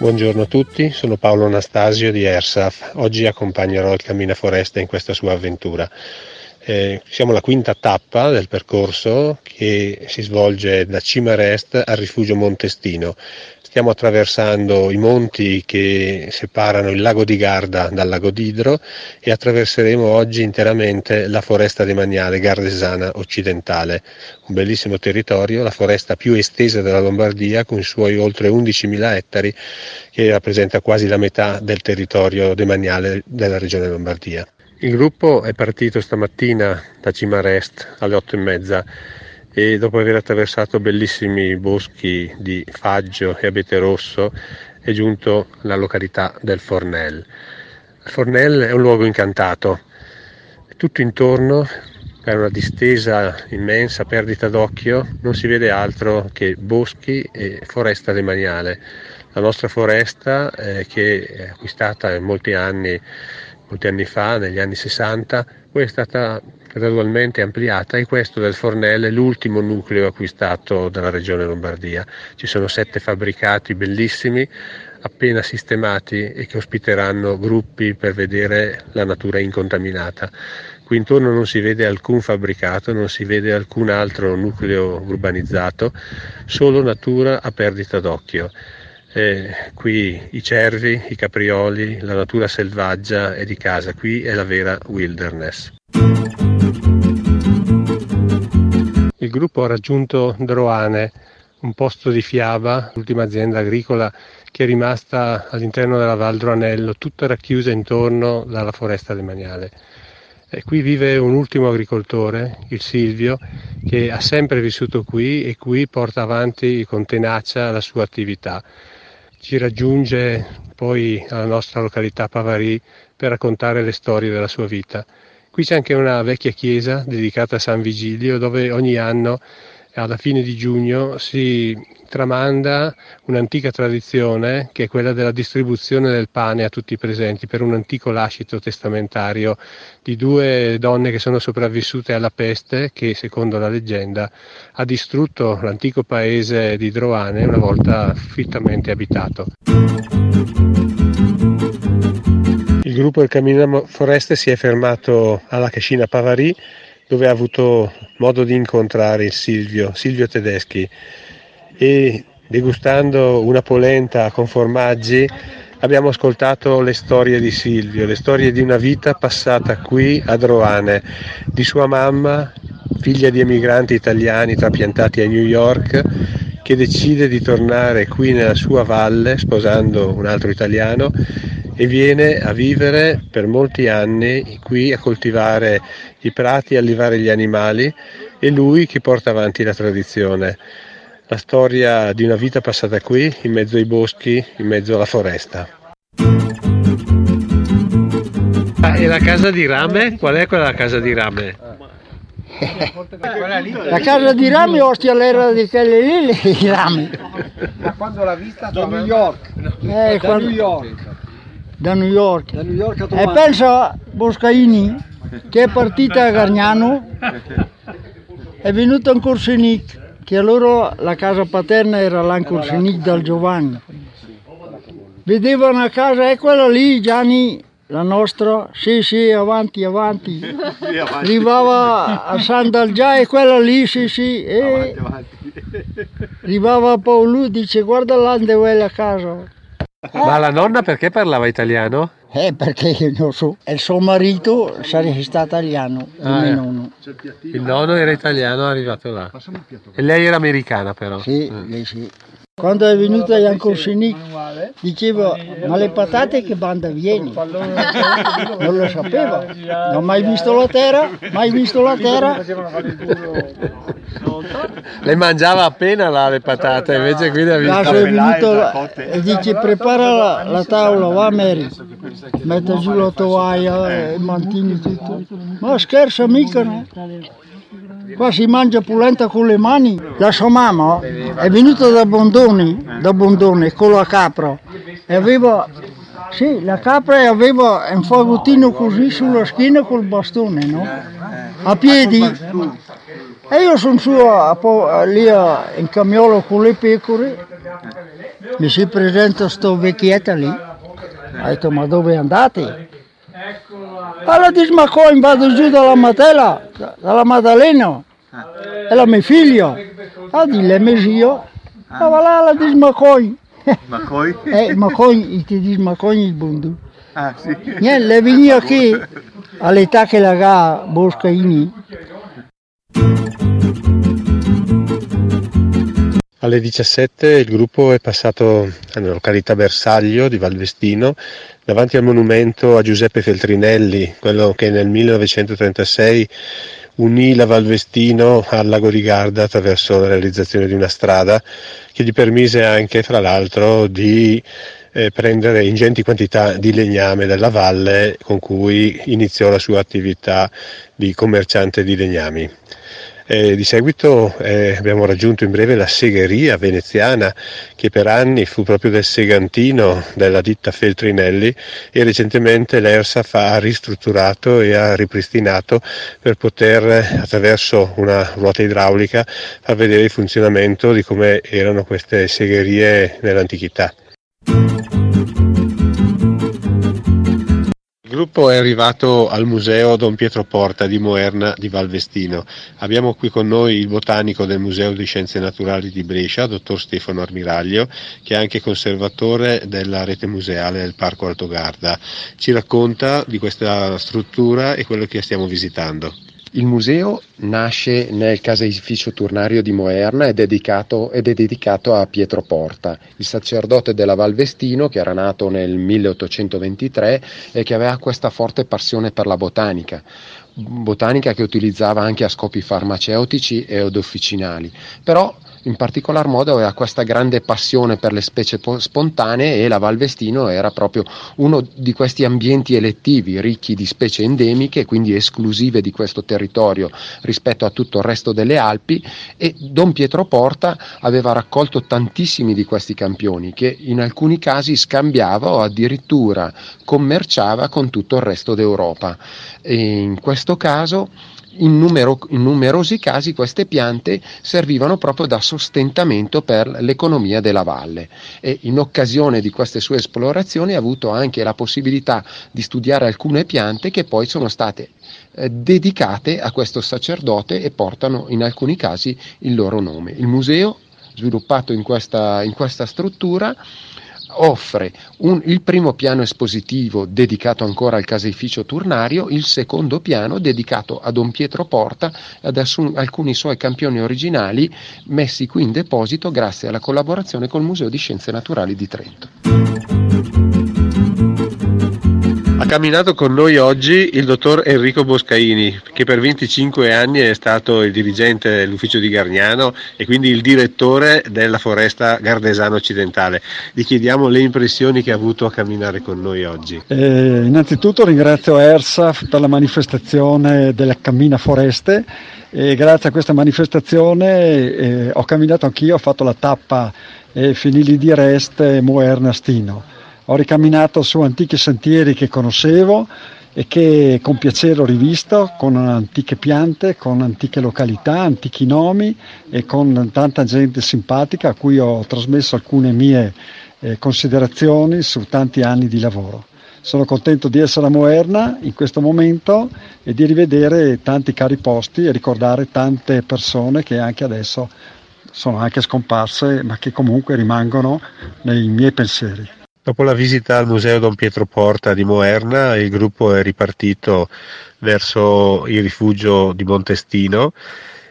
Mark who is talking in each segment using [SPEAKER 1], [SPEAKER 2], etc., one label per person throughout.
[SPEAKER 1] Buongiorno a tutti, sono Paolo Anastasio di ERSAF. Oggi accompagnerò il Cammina Foreste in questa sua avventura. Eh, siamo alla quinta tappa del percorso che si svolge da Cimarest al rifugio Montestino. Stiamo attraversando i monti che separano il lago di Garda dal lago d'Idro e attraverseremo oggi interamente la foresta demaniale gardesana occidentale, un bellissimo territorio, la foresta più estesa della Lombardia con i suoi oltre 11.000 ettari che rappresenta quasi la metà del territorio demaniale della regione Lombardia. Il gruppo è partito stamattina da Cimarest alle 8 e mezza e dopo aver attraversato bellissimi boschi di faggio e abete rosso è giunto alla località del Fornel. Fornel è un luogo incantato, tutto intorno per una distesa immensa, perdita d'occhio, non si vede altro che boschi e foresta demaniale. La nostra foresta eh, che è acquistata in molti anni molti anni fa, negli anni 60, poi è stata gradualmente ampliata e questo del Fornello è l'ultimo nucleo acquistato dalla regione Lombardia. Ci sono sette fabbricati bellissimi, appena sistemati e che ospiteranno gruppi per vedere la natura incontaminata. Qui intorno non si vede alcun fabbricato, non si vede alcun altro nucleo urbanizzato, solo natura a perdita d'occhio. Eh, qui i cervi, i caprioli, la natura selvaggia è di casa, qui è la vera wilderness. Il gruppo ha raggiunto Droane, un posto di fiaba, l'ultima azienda agricola che è rimasta all'interno della Val Droanello, tutta racchiusa intorno dalla foresta demaniale. E qui vive un ultimo agricoltore, il Silvio, che ha sempre vissuto qui e qui porta avanti con tenacia la sua attività ci raggiunge poi alla nostra località Pavarì per raccontare le storie della sua vita. Qui c'è anche una vecchia chiesa dedicata a San Vigilio dove ogni anno alla fine di giugno si tramanda un'antica tradizione che è quella della distribuzione del pane a tutti i presenti per un antico lascito testamentario di due donne che sono sopravvissute alla peste che secondo la leggenda ha distrutto l'antico paese di Droane una volta fittamente abitato. Il gruppo del Cammino Foreste si è fermato alla Cascina Pavarì dove ha avuto modo di incontrare il Silvio, Silvio Tedeschi. E degustando una polenta con formaggi abbiamo ascoltato le storie di Silvio, le storie di una vita passata qui a Droane, di sua mamma, figlia di emigranti italiani trapiantati a New York, che decide di tornare qui nella sua valle sposando un altro italiano e viene a vivere per molti anni qui a coltivare i prati, a allevare gli animali e lui che porta avanti la tradizione. La storia di una vita passata qui, in mezzo ai boschi, in mezzo alla foresta. Ah, e la casa di rame? Qual è quella casa di rame?
[SPEAKER 2] La casa di rame ostia l'era di quelle lì, i rami.
[SPEAKER 3] Ma quando l'ha vista? Da New York.
[SPEAKER 2] Eh,
[SPEAKER 3] da
[SPEAKER 2] quando...
[SPEAKER 3] New York
[SPEAKER 2] da New York.
[SPEAKER 3] Da New York
[SPEAKER 2] e pensa Boscaini che è partita a Gargnano, è venuta in Corsenic, che allora la casa paterna era là in Corsenic dal Giovanni. Vedeva una casa, è quella lì Gianni, la nostra, sì sì, avanti, avanti. Arrivava a San Dalgia e quella lì, sì sì. E arrivava Paolo, dice guarda là dove è la casa.
[SPEAKER 1] Ma la nonna perché parlava italiano?
[SPEAKER 2] Eh, perché non so, il suo marito sarebbe stato italiano,
[SPEAKER 1] Ah,
[SPEAKER 2] il
[SPEAKER 1] eh.
[SPEAKER 2] nonno.
[SPEAKER 1] Il nonno era italiano, è arrivato là. E lei era americana però.
[SPEAKER 2] Sì,
[SPEAKER 1] Eh.
[SPEAKER 2] lei sì. Quando è venuto Jan Corsinic dicevo ma le patate che banda vieni? Non lo sapevo, non ho mai visto la terra, mai visto la terra.
[SPEAKER 1] Le mangiava appena là, le patate, invece qui le ha viste.
[SPEAKER 2] è venuto e dice prepara la, la tavola, va Mary, mette giù la tovaia, i mantini tutto. Ma scherza mica no? Qua si mangia polenta con le mani. La sua mamma è venuta da Bondoni, da Bondone con la capra e aveva, sì, la capra aveva un fagottino così sulla schiena col bastone, no? A piedi. E io sono su a- a- lì a- in camiolo con le pecore, mi si presenta sto vecchietta lì, ha detto ma dove andate? Allora ma come vado giù dalla Matela, dalla Maddalena, e la mia figlia, ah di le mio zio, ah va là la dice ma come?
[SPEAKER 3] Ma poi?
[SPEAKER 2] Eh, ma come, ti dice ma come il bundu?
[SPEAKER 3] Ah sì.
[SPEAKER 2] Niente, le veniva qui all'età che la ga Boscaini,
[SPEAKER 1] Alle 17 il gruppo è passato nella località Bersaglio di Valvestino davanti al monumento a Giuseppe Feltrinelli, quello che nel 1936 unì la Valvestino al lago di Garda attraverso la realizzazione di una strada che gli permise anche, fra l'altro, di eh, prendere ingenti quantità di legname dalla valle con cui iniziò la sua attività di commerciante di legnami. Eh, di seguito eh, abbiamo raggiunto in breve la segheria veneziana che per anni fu proprio del segantino della ditta Feltrinelli e recentemente l'ERSAF ha ristrutturato e ha ripristinato per poter attraverso una ruota idraulica far vedere il funzionamento di come erano queste segherie nell'antichità. Gruppo è arrivato al museo Don Pietro Porta di Moerna di Valvestino. Abbiamo qui con noi il botanico del Museo di Scienze Naturali di Brescia, dottor Stefano Armiraglio, che è anche conservatore della rete museale del Parco Altogarda. Ci racconta di questa struttura e quello che stiamo visitando.
[SPEAKER 4] Il museo nasce nel caseificio turnario di Moerna ed è dedicato, ed è dedicato a Pietro Porta, il sacerdote della Valvestino che era nato nel 1823 e che aveva questa forte passione per la botanica. Botanica che utilizzava anche a scopi farmaceutici ed officinali, però in particolar modo aveva questa grande passione per le specie po- spontanee e la Valvestino era proprio uno di questi ambienti elettivi ricchi di specie endemiche, quindi esclusive di questo territorio rispetto a tutto il resto delle Alpi e Don Pietro Porta aveva raccolto tantissimi di questi campioni che in alcuni casi scambiava o addirittura commerciava con tutto il resto d'Europa. E in questo caso in, numero- in, numerosi casi queste piante servivano proprio da sostentamento per l'economia della valle e in occasione di queste sue esplorazioni ha avuto anche la possibilità di studiare alcune piante che poi sono state eh, dedicate a questo sacerdote e portano in alcuni casi il loro nome. Il museo, sviluppato in questa, in questa struttura, offre un, il primo piano espositivo dedicato ancora al caseificio turnario, il secondo piano dedicato a Don Pietro Porta e ad assun- alcuni suoi campioni originali messi qui in deposito grazie alla collaborazione col Museo di Scienze Naturali di Trento.
[SPEAKER 1] Camminato con noi oggi il dottor Enrico Boscaini, che per 25 anni è stato il dirigente dell'ufficio di Gargnano e quindi il direttore della foresta gardesana occidentale. Gli chiediamo le impressioni che ha avuto a camminare con noi oggi.
[SPEAKER 5] Eh, innanzitutto ringrazio ERSAF per la manifestazione della Cammina Foreste e grazie a questa manifestazione eh, ho camminato anch'io, ho fatto la tappa eh, Finili di Reste Moerna Stino. Ho ricamminato su antichi sentieri che conoscevo e che con piacere ho rivisto, con antiche piante, con antiche località, antichi nomi e con tanta gente simpatica a cui ho trasmesso alcune mie eh, considerazioni su tanti anni di lavoro. Sono contento di essere a Moerna in questo momento e di rivedere tanti cari posti e ricordare tante persone che anche adesso sono anche scomparse ma che comunque rimangono nei miei pensieri.
[SPEAKER 1] Dopo la visita al Museo Don Pietro Porta di Moerna, il gruppo è ripartito verso il rifugio di Montestino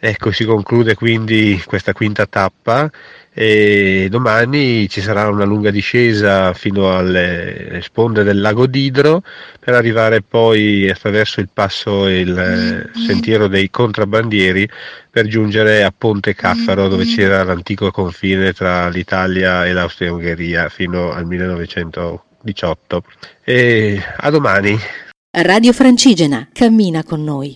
[SPEAKER 1] Ecco, si conclude quindi questa quinta tappa e domani ci sarà una lunga discesa fino alle sponde del lago Didro per arrivare poi attraverso il passo e il sentiero dei contrabbandieri per giungere a Ponte Caffaro dove c'era l'antico confine tra l'Italia e l'Austria-Ungheria fino al 1918. E a domani.
[SPEAKER 6] Radio Francigena, cammina con noi.